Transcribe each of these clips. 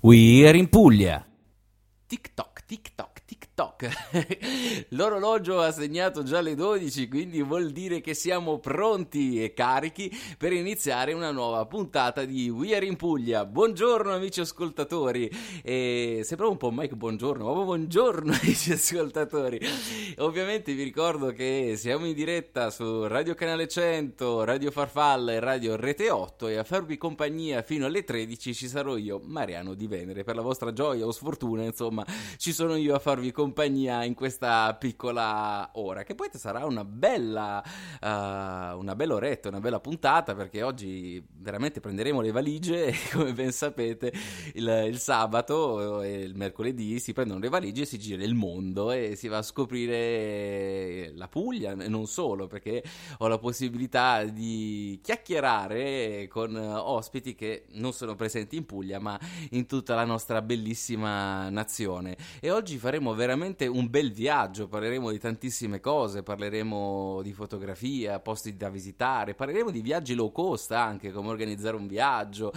We're in Puglia. TikTok, TikTok, TikTok. L'orologio ha segnato già le 12, quindi vuol dire che siamo pronti e carichi per iniziare una nuova puntata di We Are in Puglia. Buongiorno amici ascoltatori. E sembra un po' Mike buongiorno, ma buongiorno amici ascoltatori. Ovviamente vi ricordo che siamo in diretta su Radio Canale 100, Radio Farfalla e Radio Rete 8 e a farvi compagnia fino alle 13 ci sarò io, Mariano Di Venere, per la vostra gioia o sfortuna, insomma, ci sono io a farvi compagnia in questa piccola ora, che poi sarà una bella, uh, una bella oretta, una bella puntata, perché oggi veramente prenderemo le valigie come ben sapete il, il sabato e il mercoledì si prendono le valigie e si gira il mondo e si va a scoprire la Puglia e non solo, perché ho la possibilità di chiacchierare con ospiti che non sono presenti in Puglia, ma in tutta la nostra bellissima nazione. E oggi faremo veramente un bel viaggio, parleremo di tantissime cose, parleremo di fotografia, posti da visitare, parleremo di viaggi low cost anche, come organizzare un viaggio.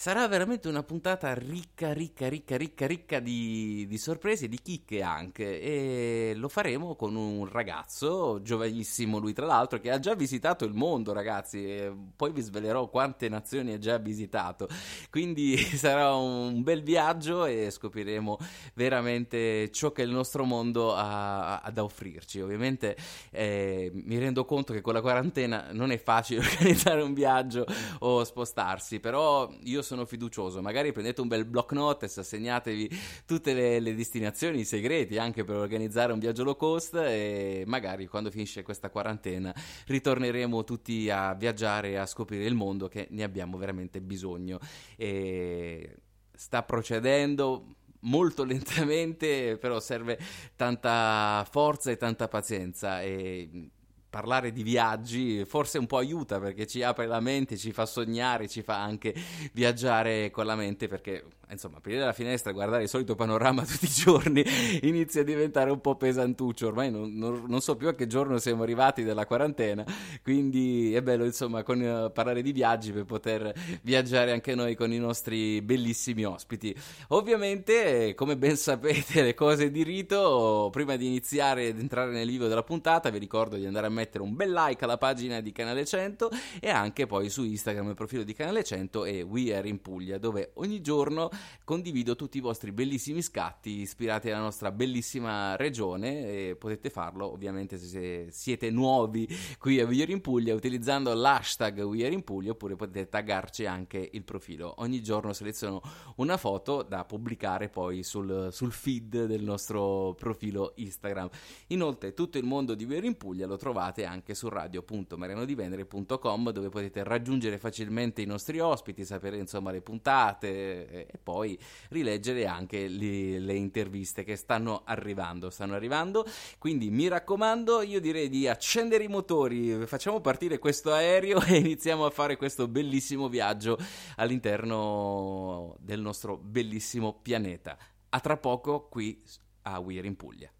Sarà veramente una puntata ricca, ricca, ricca, ricca, ricca di, di sorprese di chicche anche. E lo faremo con un ragazzo, giovanissimo lui tra l'altro, che ha già visitato il mondo, ragazzi. Poi vi svelerò quante nazioni ha già visitato. Quindi sarà un bel viaggio e scopriremo veramente ciò che il nostro mondo ha, ha da offrirci. Ovviamente eh, mi rendo conto che con la quarantena non è facile organizzare un viaggio o spostarsi, però io sono fiducioso. Magari prendete un bel block notes, segnatevi tutte le, le destinazioni, i segreti anche per organizzare un viaggio low cost e magari quando finisce questa quarantena ritorneremo tutti a viaggiare e a scoprire il mondo che ne abbiamo veramente bisogno. E sta procedendo molto lentamente, però serve tanta forza e tanta pazienza e parlare di viaggi forse un po' aiuta perché ci apre la mente, ci fa sognare, ci fa anche viaggiare con la mente perché insomma aprire la finestra e guardare il solito panorama tutti i giorni inizia a diventare un po' pesantuccio, ormai non, non, non so più a che giorno siamo arrivati dalla quarantena, quindi è bello insomma con, uh, parlare di viaggi per poter viaggiare anche noi con i nostri bellissimi ospiti. Ovviamente come ben sapete le cose di rito, prima di iniziare ad entrare nel vivo della puntata vi ricordo di andare a mettere un bel like alla pagina di Canale 100 e anche poi su Instagram il profilo di Canale 100 e We Are in Puglia dove ogni giorno condivido tutti i vostri bellissimi scatti ispirati alla nostra bellissima regione e potete farlo ovviamente se siete nuovi qui a We Are in Puglia utilizzando l'hashtag We Are in Puglia oppure potete taggarci anche il profilo. Ogni giorno seleziono una foto da pubblicare poi sul, sul feed del nostro profilo Instagram. Inoltre tutto il mondo di We Are in Puglia lo trovate trovate anche su radio.marianodivenere.com dove potete raggiungere facilmente i nostri ospiti, sapere insomma le puntate e poi rileggere anche le, le interviste che stanno arrivando, stanno arrivando. Quindi mi raccomando, io direi di accendere i motori, facciamo partire questo aereo e iniziamo a fare questo bellissimo viaggio all'interno del nostro bellissimo pianeta. A tra poco qui a Weir in Puglia.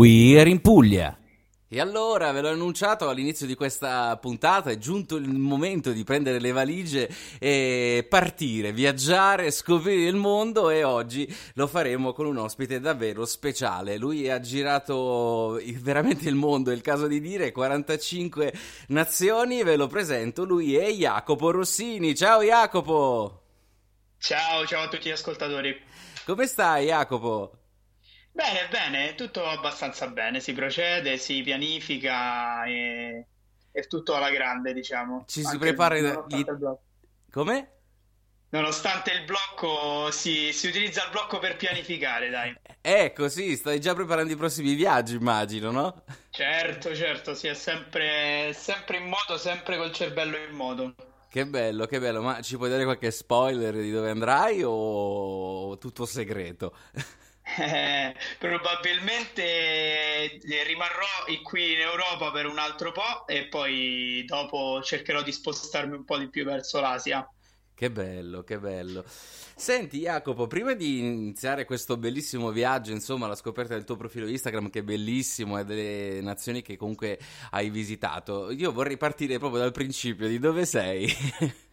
We're in Puglia. E allora, ve l'ho annunciato all'inizio di questa puntata, è giunto il momento di prendere le valigie e partire, viaggiare, scoprire il mondo e oggi lo faremo con un ospite davvero speciale. Lui ha girato veramente il mondo, è il caso di dire, 45 nazioni, ve lo presento, lui è Jacopo Rossini. Ciao Jacopo! Ciao, ciao a tutti gli ascoltatori. Come stai Jacopo? Bene, bene, tutto abbastanza bene, si procede, si pianifica e è tutto alla grande, diciamo. Ci si prepara il... Gli... Come? Nonostante il blocco, si, si, utilizza il blocco per pianificare, dai. Ecco, sì, stai già preparando i prossimi viaggi, immagino, no? Certo, certo, sì, è sempre, sempre in moto, sempre col cervello in moto. Che bello, che bello, ma ci puoi dare qualche spoiler di dove andrai o tutto segreto? Eh, probabilmente eh, rimarrò qui in Europa per un altro po' e poi dopo cercherò di spostarmi un po' di più verso l'Asia. Che bello, che bello. Senti Jacopo, prima di iniziare questo bellissimo viaggio, insomma, la scoperta del tuo profilo Instagram che è bellissimo e delle nazioni che comunque hai visitato, io vorrei partire proprio dal principio, di dove sei?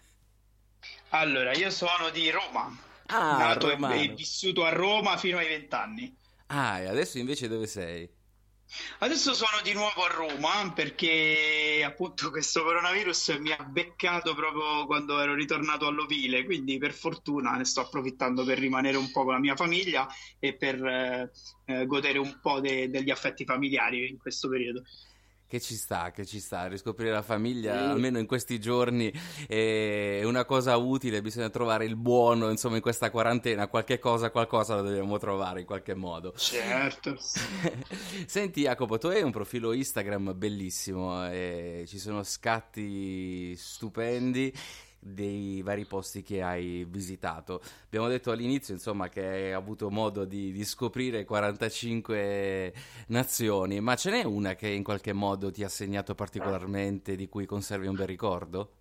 Allora, io sono di Roma, Ah, nato e, e romano. vissuto a Roma fino ai vent'anni. Ah, e adesso invece dove sei? Adesso sono di nuovo a Roma perché appunto questo coronavirus mi ha beccato proprio quando ero ritornato all'ovile, quindi per fortuna ne sto approfittando per rimanere un po' con la mia famiglia e per eh, eh, godere un po' de- degli affetti familiari in questo periodo. Che ci sta, che ci sta, riscoprire la famiglia, Sì. almeno in questi giorni, è una cosa utile, bisogna trovare il buono, insomma, in questa quarantena, qualche cosa, qualcosa lo dobbiamo trovare in qualche modo. Certo. Senti Jacopo, tu hai un profilo Instagram bellissimo, e ci sono scatti stupendi dei vari posti che hai visitato. Abbiamo detto all'inizio, insomma, che hai avuto modo di, di scoprire 45 nazioni, ma ce n'è una che in qualche modo ti ha segnato particolarmente, di cui conservi un bel ricordo?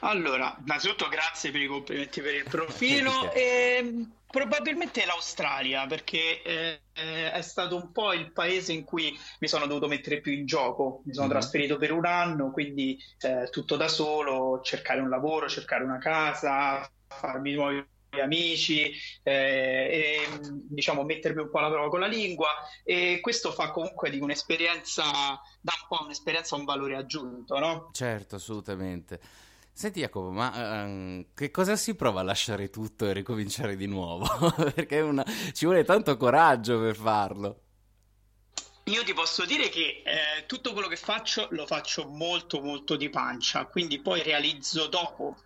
Allora, innanzitutto grazie per i complimenti per il profilo e probabilmente l'Australia perché eh, è stato un po' il paese in cui mi sono dovuto mettere più in gioco. Mi sono Mhm. trasferito per un anno, quindi eh, tutto da solo, cercare un lavoro, cercare una casa, farmi nuovi amici eh, e diciamo mettermi un po' alla prova con la lingua e questo fa comunque di un'esperienza, dà un po' un'esperienza un valore aggiunto, no? Certo, assolutamente. Senti Jacopo, ma ehm, che cosa si prova a lasciare tutto e ricominciare di nuovo? Perché una- ci vuole tanto coraggio per farlo. Io ti posso dire che eh, tutto quello che faccio lo faccio molto molto di pancia, quindi poi realizzo dopo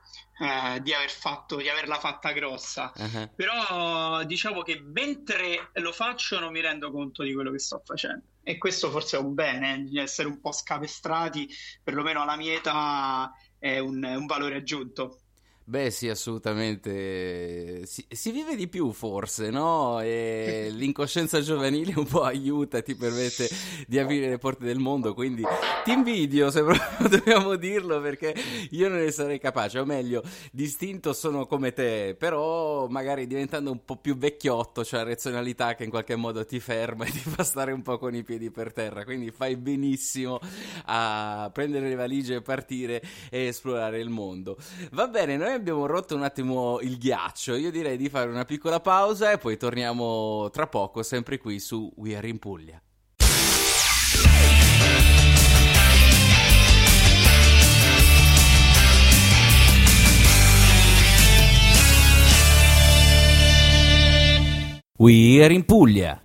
eh, di aver fatto, di averla fatta grossa. Ah, Però diciamo che mentre lo faccio non mi rendo conto di quello che sto facendo. E questo forse è un bene, di essere un po' scapestrati, perlomeno alla mia età è un, un valore aggiunto. Beh, sì, assolutamente. Si, si vive di più, forse, no? E l'incoscienza giovanile un po' aiuta, ti permette di aprire le porte del mondo. Quindi ti invidio, se proprio dobbiamo dirlo, perché io non ne sarei capace. O meglio, distinto sono come te, però magari diventando un po' più vecchiotto, c'è la razionalità che in qualche modo ti ferma e ti fa stare un po' con i piedi per terra. Quindi fai benissimo a prendere le valigie e partire e esplorare il mondo. Va bene, noi abbiamo rotto un attimo il ghiaccio. Io direi di fare una piccola pausa e poi torniamo tra poco, sempre qui su We Are in Puglia. We Are in Puglia.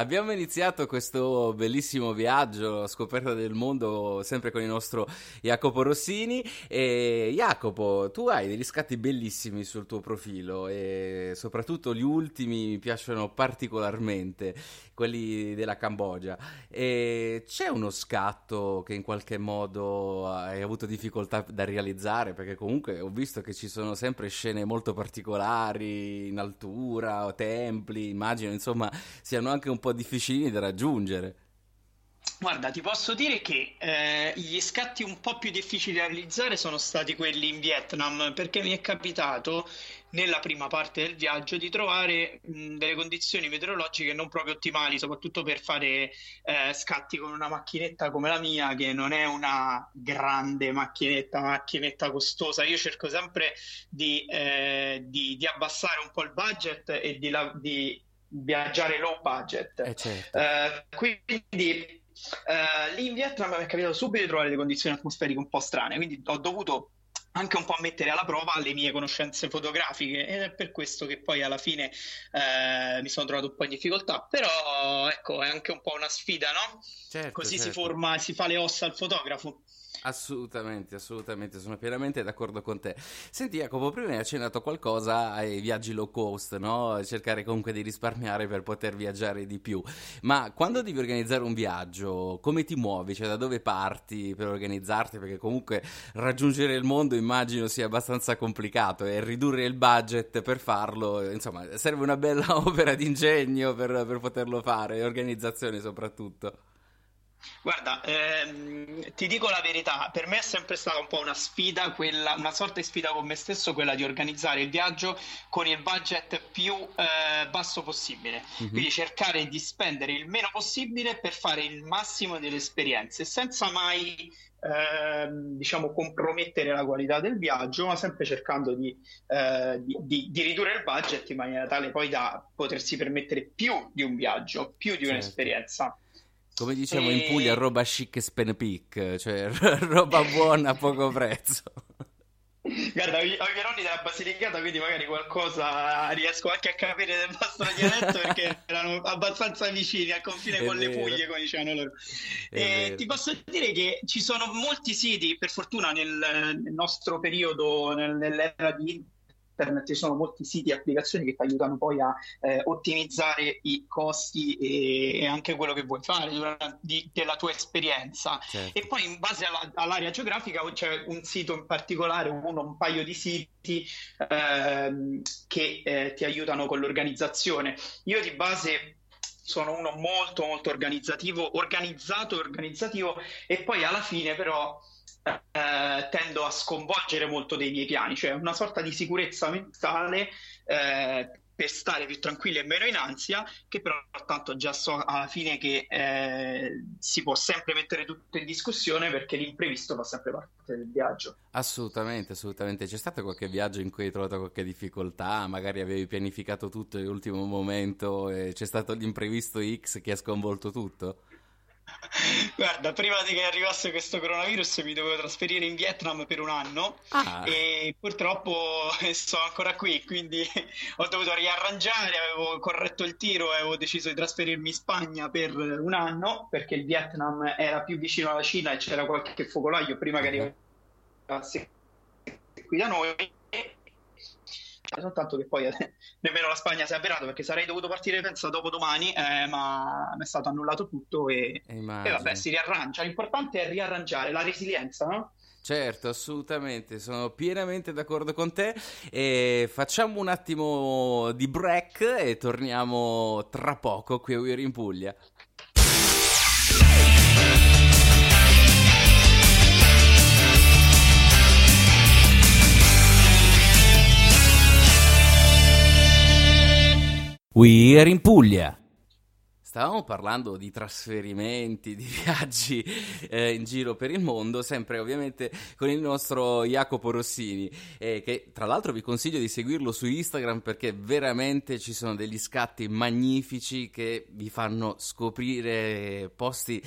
Abbiamo iniziato questo bellissimo viaggio scoperta del mondo sempre con il nostro Jacopo Rossini. E Jacopo, tu hai degli scatti bellissimi sul tuo profilo e soprattutto gli ultimi mi piacciono particolarmente, quelli della Cambogia. E c'è uno scatto che in qualche modo hai avuto difficoltà da realizzare? Perché comunque ho visto che ci sono sempre scene molto particolari in altura, templi, immagino, insomma, siano anche un po' difficili da raggiungere. Guarda, ti posso dire che eh, gli scatti un po' più difficili da realizzare sono stati quelli in Vietnam, perché mi è capitato nella prima parte del viaggio di trovare mh, delle condizioni meteorologiche non proprio ottimali, soprattutto per fare eh, scatti con una macchinetta come la mia, che non è una grande macchinetta, macchinetta costosa. Io cerco sempre di, eh, di- di abbassare un po' il budget e di, la- di viaggiare low budget. Eh certo. Eh, quindi eh, lì in Vietnam mi è capitato subito di trovare delle condizioni atmosferiche un po' strane, quindi ho dovuto anche un po' mettere alla prova le mie conoscenze fotografiche ed è per questo che poi alla fine eh, mi sono trovato un po' in difficoltà, però ecco, è anche un po' una sfida, no? Certo, Così si certo. forma, si fa le ossa al fotografo. Assolutamente, assolutamente, sono pienamente d'accordo con te. Senti Jacopo, prima hai accennato qualcosa ai viaggi low cost, no? Cercare comunque di risparmiare per poter viaggiare di più. Ma quando devi organizzare un viaggio, come ti muovi? Cioè da dove parti per organizzarti? Perché comunque raggiungere il mondo immagino sia abbastanza complicato e ridurre il budget per farlo, insomma, serve una bella opera di ingegno per, per poterlo fare organizzazione soprattutto. Guarda, ehm, ti dico la verità, per me è sempre stata un po' una sfida, quella, una sorta di sfida con me stesso, quella di organizzare il viaggio con il budget più eh, basso possibile, mm-hmm. quindi cercare di spendere il meno possibile per fare il massimo delle esperienze, senza mai Ehm, diciamo compromettere la qualità del viaggio, ma sempre cercando di, eh, di, di, di, ridurre il budget in maniera tale poi da potersi permettere più di un viaggio, più di certo. un'esperienza. Come diciamo e... in Puglia, roba chic e spen peak, cioè roba buona a poco prezzo. Guarda, ho i nonni della Basilicata, quindi magari qualcosa riesco anche a capire del vostro dialetto perché erano abbastanza vicini al confine è con vero. le Puglie, come dicevano loro. E ti posso dire che ci sono molti siti, per fortuna nel, nel nostro periodo, nel, nell'era di internet ci sono molti siti e applicazioni che ti aiutano poi a eh, ottimizzare i costi e, e, anche quello che vuoi fare durante, di, della tua esperienza. Certo. E poi in base alla, all'area geografica c'è un sito in particolare, uno, un paio di siti eh, che eh, ti aiutano con l'organizzazione. Io di base sono uno molto molto organizzativo, organizzato e organizzativo e poi alla fine però eh, tendo a sconvolgere molto dei miei piani, cioè una sorta di sicurezza mentale eh, per stare più tranquilli e meno in ansia, che però tanto già so alla fine che eh, si può sempre mettere tutto in discussione perché l'imprevisto fa sempre parte del viaggio. Assolutamente, assolutamente. C'è stato qualche viaggio in cui hai trovato qualche difficoltà? Magari avevi pianificato tutto all'ultimo momento e c'è stato l'imprevisto X che ha sconvolto tutto? Guarda, prima di che arrivasse questo coronavirus mi dovevo trasferire in Vietnam per un anno ah. e purtroppo sono ancora qui, quindi ho dovuto riarrangiare, avevo corretto il tiro e avevo deciso di trasferirmi in Spagna per un anno perché il Vietnam era più vicino alla Cina e c'era qualche focolaio prima che arrivasse qui da noi soltanto che poi eh, nemmeno la Spagna si è avverato perché sarei dovuto partire pensa dopo domani eh, ma mi è stato annullato tutto e, e vabbè si riarrangia l'importante è riarrangiare la resilienza no? Certo, assolutamente, sono pienamente d'accordo con te e facciamo un attimo di break e torniamo tra poco qui a We're in Puglia. We're in Puglia. Stavamo parlando di trasferimenti, di viaggi eh, in giro per il mondo, sempre ovviamente con il nostro Jacopo Rossini, eh, che tra l'altro vi consiglio di seguirlo su Instagram perché veramente ci sono degli scatti magnifici che vi fanno scoprire posti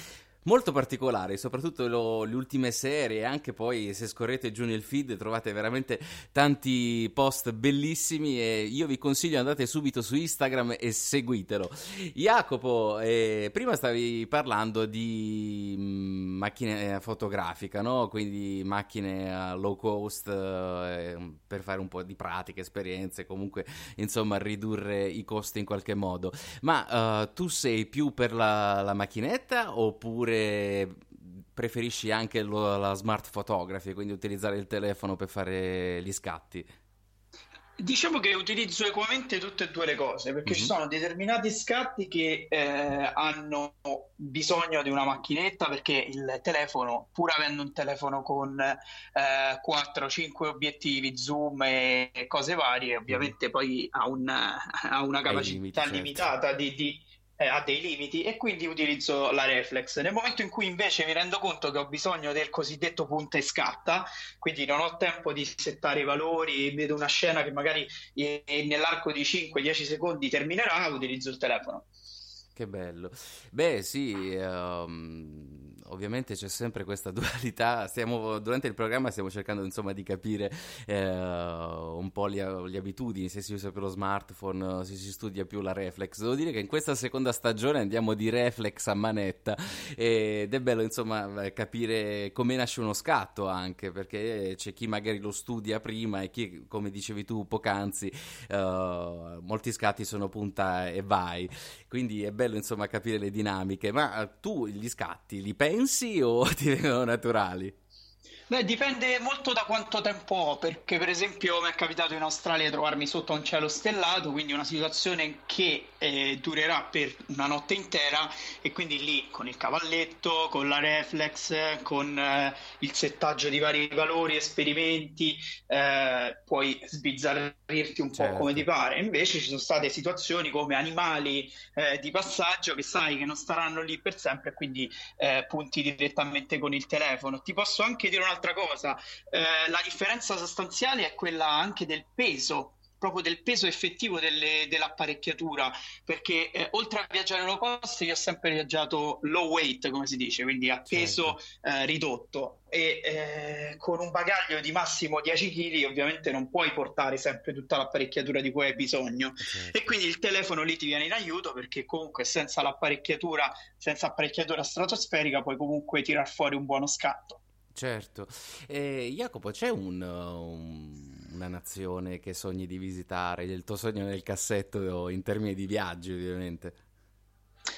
molto particolare, soprattutto lo, le ultime serie, anche poi se scorrete giù nel feed trovate veramente tanti post bellissimi e io vi consiglio andate subito su Instagram e seguitelo. Jacopo, eh, prima stavi parlando di mm, macchine fotografica, no? quindi macchine low cost eh, per fare un po' di pratiche, esperienze, comunque insomma ridurre i costi in qualche modo. Ma uh, tu sei più per la, la macchinetta oppure oppure preferisci anche lo, la smart photography, quindi utilizzare il telefono per fare gli scatti? Diciamo che utilizzo equamente tutte e due le cose, perché mm-hmm. ci sono determinati scatti che eh, hanno bisogno di una macchinetta, perché il telefono, pur avendo un telefono con eh, 4-5 obiettivi, zoom e cose varie, ovviamente mm-hmm. poi ha, un, ha una capacità limiti, certo. limitata certo. di, di eh, ha dei limiti e quindi utilizzo la reflex. Nel momento in cui invece mi rendo conto che ho bisogno del cosiddetto punta e scatta, quindi non ho tempo di settare i valori, vedo una scena che magari eh, nell'arco di 5-10 secondi terminerà, utilizzo il telefono. Che bello. Beh, sì, um, ovviamente c'è sempre questa dualità. Stiamo, durante il programma stiamo cercando insomma di capire eh, un po' le, abitudini, se si usa più lo smartphone, se si studia più la reflex. Devo dire che in questa seconda stagione andiamo di reflex a manetta ed è bello insomma capire come nasce uno scatto anche, perché c'è chi magari lo studia prima e chi, come dicevi tu poc'anzi, uh, molti scatti sono punta e vai. Quindi è bello insomma capire le dinamiche. Ma tu gli scatti li pensi? Pensi o ti vengono naturali? Beh, dipende molto da quanto tempo ho, perché per esempio mi è capitato in Australia di trovarmi sotto un cielo stellato, quindi una situazione che eh, durerà per una notte intera e quindi lì con il cavalletto, con la reflex, con eh, il settaggio di vari valori, esperimenti, eh, puoi sbizzarrirti un Certo. po' come ti pare. Invece ci sono state situazioni come animali eh, di passaggio che sai che non staranno lì per sempre e quindi eh, punti direttamente con il telefono. Ti posso anche dire un'altra cosa, eh, la differenza sostanziale è quella anche del peso, proprio del peso effettivo delle- dell'apparecchiatura, perché eh, oltre a viaggiare low cost io ho sempre viaggiato low weight, come si dice, quindi a peso eh, ridotto e eh, con un bagaglio di massimo 10 kg ovviamente non puoi portare sempre tutta l'apparecchiatura di cui hai bisogno. Certo. E quindi il telefono lì ti viene in aiuto perché comunque senza l'apparecchiatura, senza apparecchiatura stratosferica puoi comunque tirar fuori un buono scatto. Certo. Eh, Jacopo, c'è un, un- una nazione che sogni di visitare? Il tuo sogno nel cassetto in termini di viaggi, ovviamente.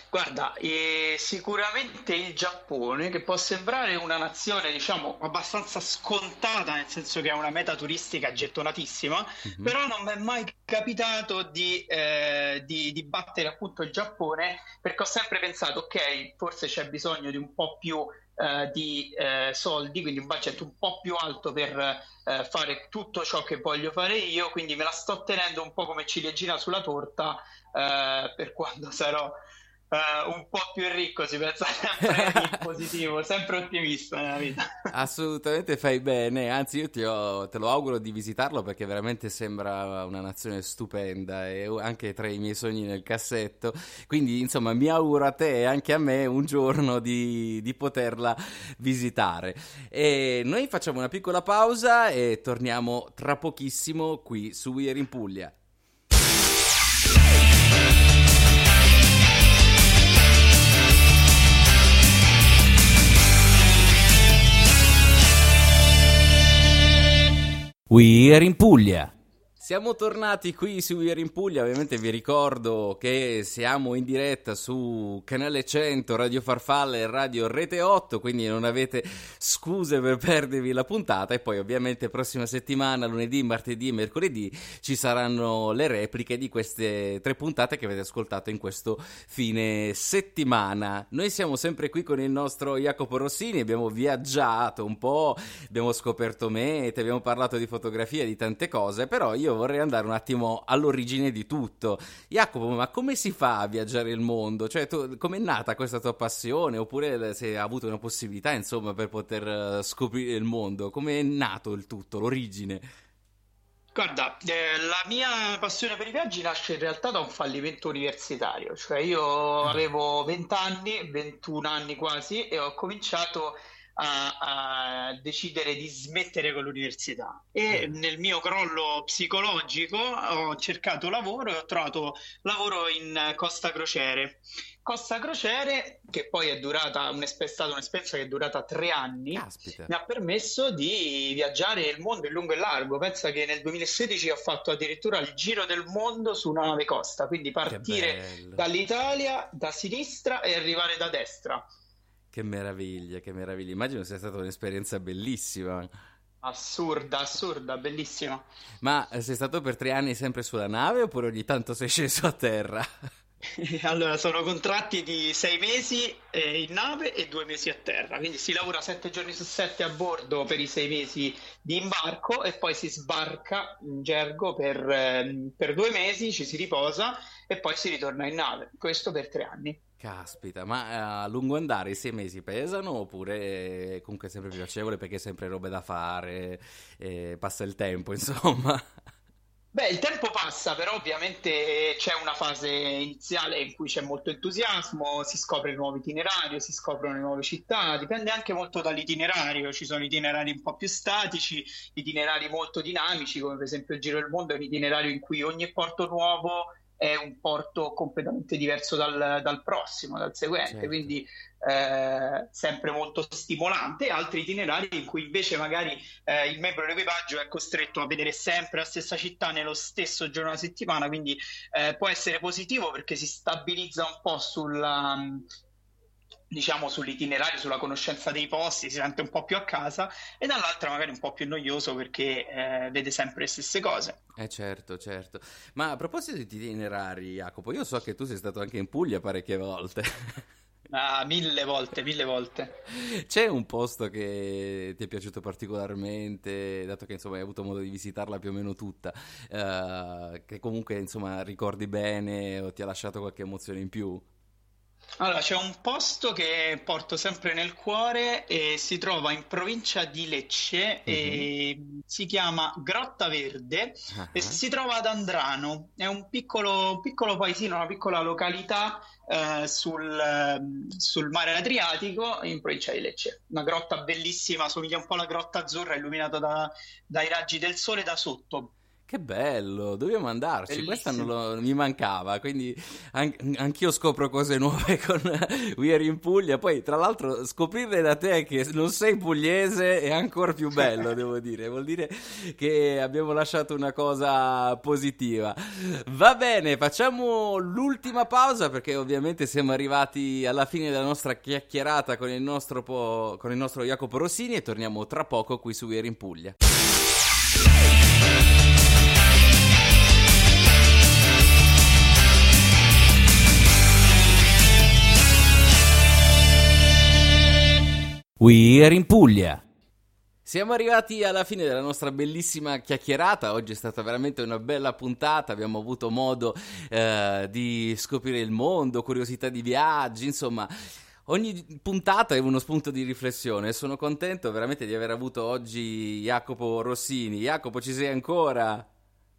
Guarda, eh, sicuramente il Giappone, che può sembrare una nazione, diciamo, abbastanza scontata, nel senso che è una meta turistica gettonatissima, Mhm. però non mi è mai capitato di, eh, di- di battere appunto il Giappone, perché ho sempre pensato, ok, forse c'è bisogno di un po' più eh, di eh, soldi, quindi un budget un po' più alto per eh, fare tutto ciò che voglio fare io, quindi me la sto tenendo un po' come ciliegina sulla torta eh, per quando sarò eh, un po' più ricco, si pensa sempre in positivo, sempre ottimista nella vita. Assolutamente fai bene, anzi io ti ho- te lo auguro di visitarlo perché veramente sembra una nazione stupenda e anche tra i miei sogni nel cassetto, quindi insomma mi auguro a te e anche a me un giorno di, di poterla visitare. E noi facciamo una piccola pausa e torniamo tra pochissimo qui su We Are in Puglia. We Are in Puglia. Siamo tornati qui su Are in Puglia, ovviamente vi ricordo che siamo in diretta su Canale 100, Radio Farfalla e Radio Rete 8, quindi non avete scuse per perdervi la puntata. E poi ovviamente prossima settimana, lunedì, martedì e mercoledì ci saranno le repliche di queste tre puntate che avete ascoltato in questo fine settimana. Noi siamo sempre qui con il nostro Jacopo Rossini, abbiamo viaggiato un po', abbiamo scoperto mete, abbiamo parlato di fotografia, di tante cose, però io vorrei andare un attimo all'origine di tutto. Jacopo, ma come si fa a viaggiare il mondo? Cioè, tu, com'è nata questa tua passione? Oppure se hai avuto una possibilità, insomma, per poter eh, scoprire il mondo? Come è nato il tutto, l'origine? Guarda, eh, la mia passione per i viaggi nasce in realtà da un fallimento universitario, cioè io avevo 20 anni, 21 anni quasi, e ho cominciato a, a decidere di smettere con l'università. E nel mio crollo psicologico ho cercato lavoro e ho trovato lavoro in Costa Crociere. Costa Crociere, che poi è durata, è stata un'esperienza che è durata tre anni, Caspita. mi ha permesso di viaggiare il mondo in lungo e largo. Pensa che nel 2016 ho fatto addirittura il giro del mondo su una nave Costa, quindi partire dall'Italia da sinistra e arrivare da destra. Che meraviglia, che meraviglia. Immagino sia stata un'esperienza bellissima. Assurda, assurda, bellissima. Ma eh, sei stato per tre anni sempre sulla nave oppure ogni tanto sei sceso a terra? Allora, sono contratti di sei mesi eh, in nave e due mesi a terra, quindi si lavora sette giorni su sette a bordo per i sei mesi di imbarco e poi si sbarca in gergo per, ehm, per due mesi, ci si riposa e poi si ritorna in nave. Questo per tre anni. Caspita, ma eh, a lungo andare i sei mesi pesano oppure è comunque sempre piacevole perché è sempre robe da fare, eh, passa il tempo, insomma. Beh, il tempo passa, però ovviamente c'è una fase iniziale in cui c'è molto entusiasmo, si scopre il nuovo itinerario, si scoprono le nuove città, dipende anche molto dall'itinerario, ci sono itinerari un po' più statici, itinerari molto dinamici, come per esempio il Giro del Mondo è un itinerario in cui ogni porto nuovo è un porto completamente diverso dal, dal prossimo, dal seguente, Certo. quindi eh, sempre molto stimolante, altri itinerari in cui invece magari eh, il membro dell'equipaggio è costretto a vedere sempre la stessa città nello stesso giorno della settimana, quindi eh, può essere positivo perché si stabilizza un po' sulla, diciamo sull'itinerario, sulla conoscenza dei posti, si sente un po' più a casa e dall'altra magari un po' più noioso perché eh, vede sempre le stesse cose. Eh certo, certo. Ma a proposito di itinerari, Jacopo, io so che tu sei stato anche in Puglia parecchie volte. Ah, mille volte, mille volte. C'è un posto che ti è piaciuto particolarmente, dato che insomma hai avuto modo di visitarla più o meno tutta, uh, che comunque insomma ricordi bene o ti ha lasciato qualche emozione in più? Allora, c'è un posto che porto sempre nel cuore e si trova in provincia di Lecce e si chiama Grotta Verde e Ah, si trova ad Andrano. È un piccolo, piccolo paesino, una piccola località eh, sul, sul mare Adriatico in provincia di Lecce. Una grotta bellissima, somiglia un po' alla Grotta Azzurra, illuminata da- dai raggi del sole da sotto. Che bello, dobbiamo andarci, questa lo- mi mancava, quindi an- anch'io scopro cose nuove con We Are in Puglia, poi tra l'altro scoprirle da te che non sei pugliese è ancora più bello, devo dire, vuol dire che abbiamo lasciato una cosa positiva. Va bene, facciamo l'ultima pausa perché ovviamente siamo arrivati alla fine della nostra chiacchierata con il nostro, po- con il nostro Jacopo Rossini e torniamo tra poco qui su We Are in Puglia. We Are in Puglia. Siamo arrivati alla fine della nostra bellissima chiacchierata. Oggi è stata veramente una bella puntata. Abbiamo avuto modo eh, di scoprire il mondo, curiosità di viaggi, insomma. Ogni puntata è uno spunto di riflessione. Sono contento veramente di aver avuto oggi Jacopo Rossini. Jacopo, ci sei ancora?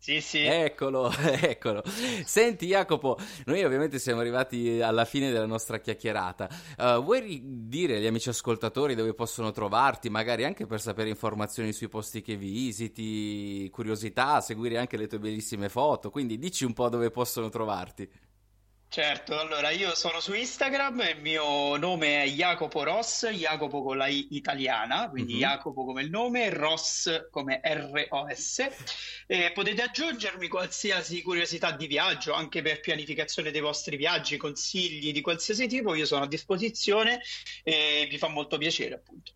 Sì, sì. Eccolo, eccolo. Senti, Jacopo, noi ovviamente siamo arrivati alla fine della nostra chiacchierata. Uh, vuoi dire agli amici ascoltatori dove possono trovarti, magari anche per sapere informazioni sui posti che visiti, curiosità, seguire anche le tue bellissime foto? Quindi dici un po' dove possono trovarti. Certo, allora io sono su Instagram, il mio nome è Jacopo Ross, Jacopo con la I italiana, quindi Mhm. Jacopo come il nome, Ross come R-O-S. E potete aggiungermi qualsiasi curiosità di viaggio, anche per pianificazione dei vostri viaggi, consigli di qualsiasi tipo, io sono a disposizione e mi fa molto piacere, appunto.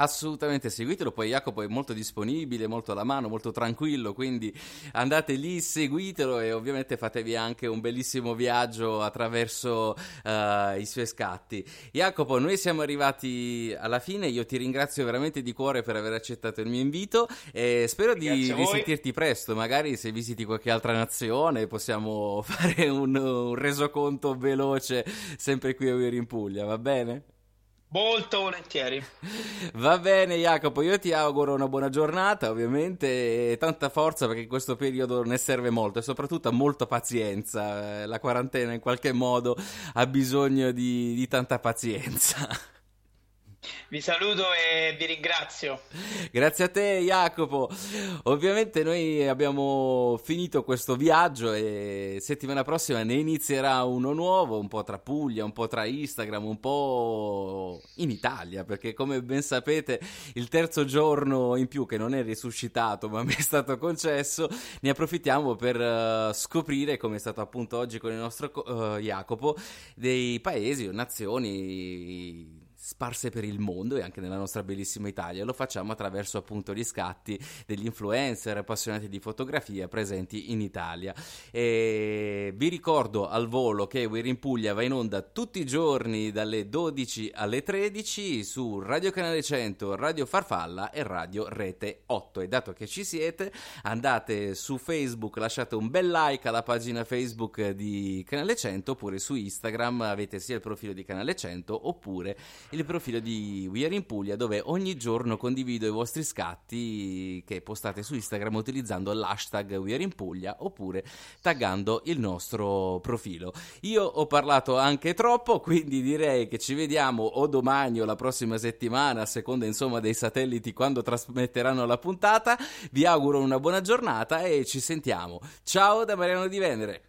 Assolutamente seguitelo, poi Jacopo è molto disponibile, molto alla mano, molto tranquillo, quindi andate lì, seguitelo e ovviamente fatevi anche un bellissimo viaggio attraverso eh, i suoi scatti. Jacopo, noi siamo arrivati alla fine, io ti ringrazio veramente di cuore per aver accettato il mio invito e spero di Grazie risentirti presto, magari se visiti qualche altra nazione possiamo fare un, un resoconto veloce sempre qui a Uiri in Puglia, va bene? Molto volentieri. Va bene Jacopo, io ti auguro una buona giornata ovviamente e tanta forza perché in questo periodo ne serve molto e soprattutto molta pazienza, Eh, la quarantena in qualche modo ha bisogno di, di tanta pazienza. Vi saluto e vi ringrazio. Grazie a te Jacopo, ovviamente noi abbiamo finito questo viaggio e settimana prossima ne inizierà uno nuovo, un po' tra Puglia, un po' tra Instagram, un po' in Italia, perché come ben sapete il terzo giorno in più che non è risuscitato ma mi è stato concesso, ne approfittiamo per eh, scoprire, come è stato appunto oggi con il nostro eh, Jacopo, dei paesi o nazioni sparse per il mondo e anche nella nostra bellissima Italia. Lo facciamo attraverso appunto gli scatti degli influencer appassionati di fotografia presenti in Italia. E vi ricordo al volo che We're in Puglia va in onda tutti i giorni dalle 12 alle 13 su Radio Canale 100, Radio Farfalla e Radio Rete 8. E dato che ci siete, andate su Facebook, lasciate un bel like alla pagina Facebook di Canale 100 oppure su Instagram avete sia il profilo di Canale 100 oppure il profilo di We Are in Puglia dove ogni giorno condivido i vostri scatti che postate su Instagram utilizzando l'hashtag We Are in Puglia oppure taggando il nostro profilo. Io ho parlato anche troppo, quindi direi che ci vediamo o domani o la prossima settimana, a seconda insomma dei satelliti quando trasmetteranno la puntata. Vi auguro una buona giornata e ci sentiamo. Ciao da Mariano Di Venere.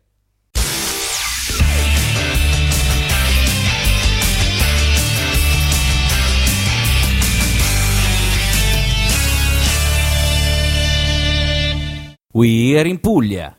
We Are in Puglia.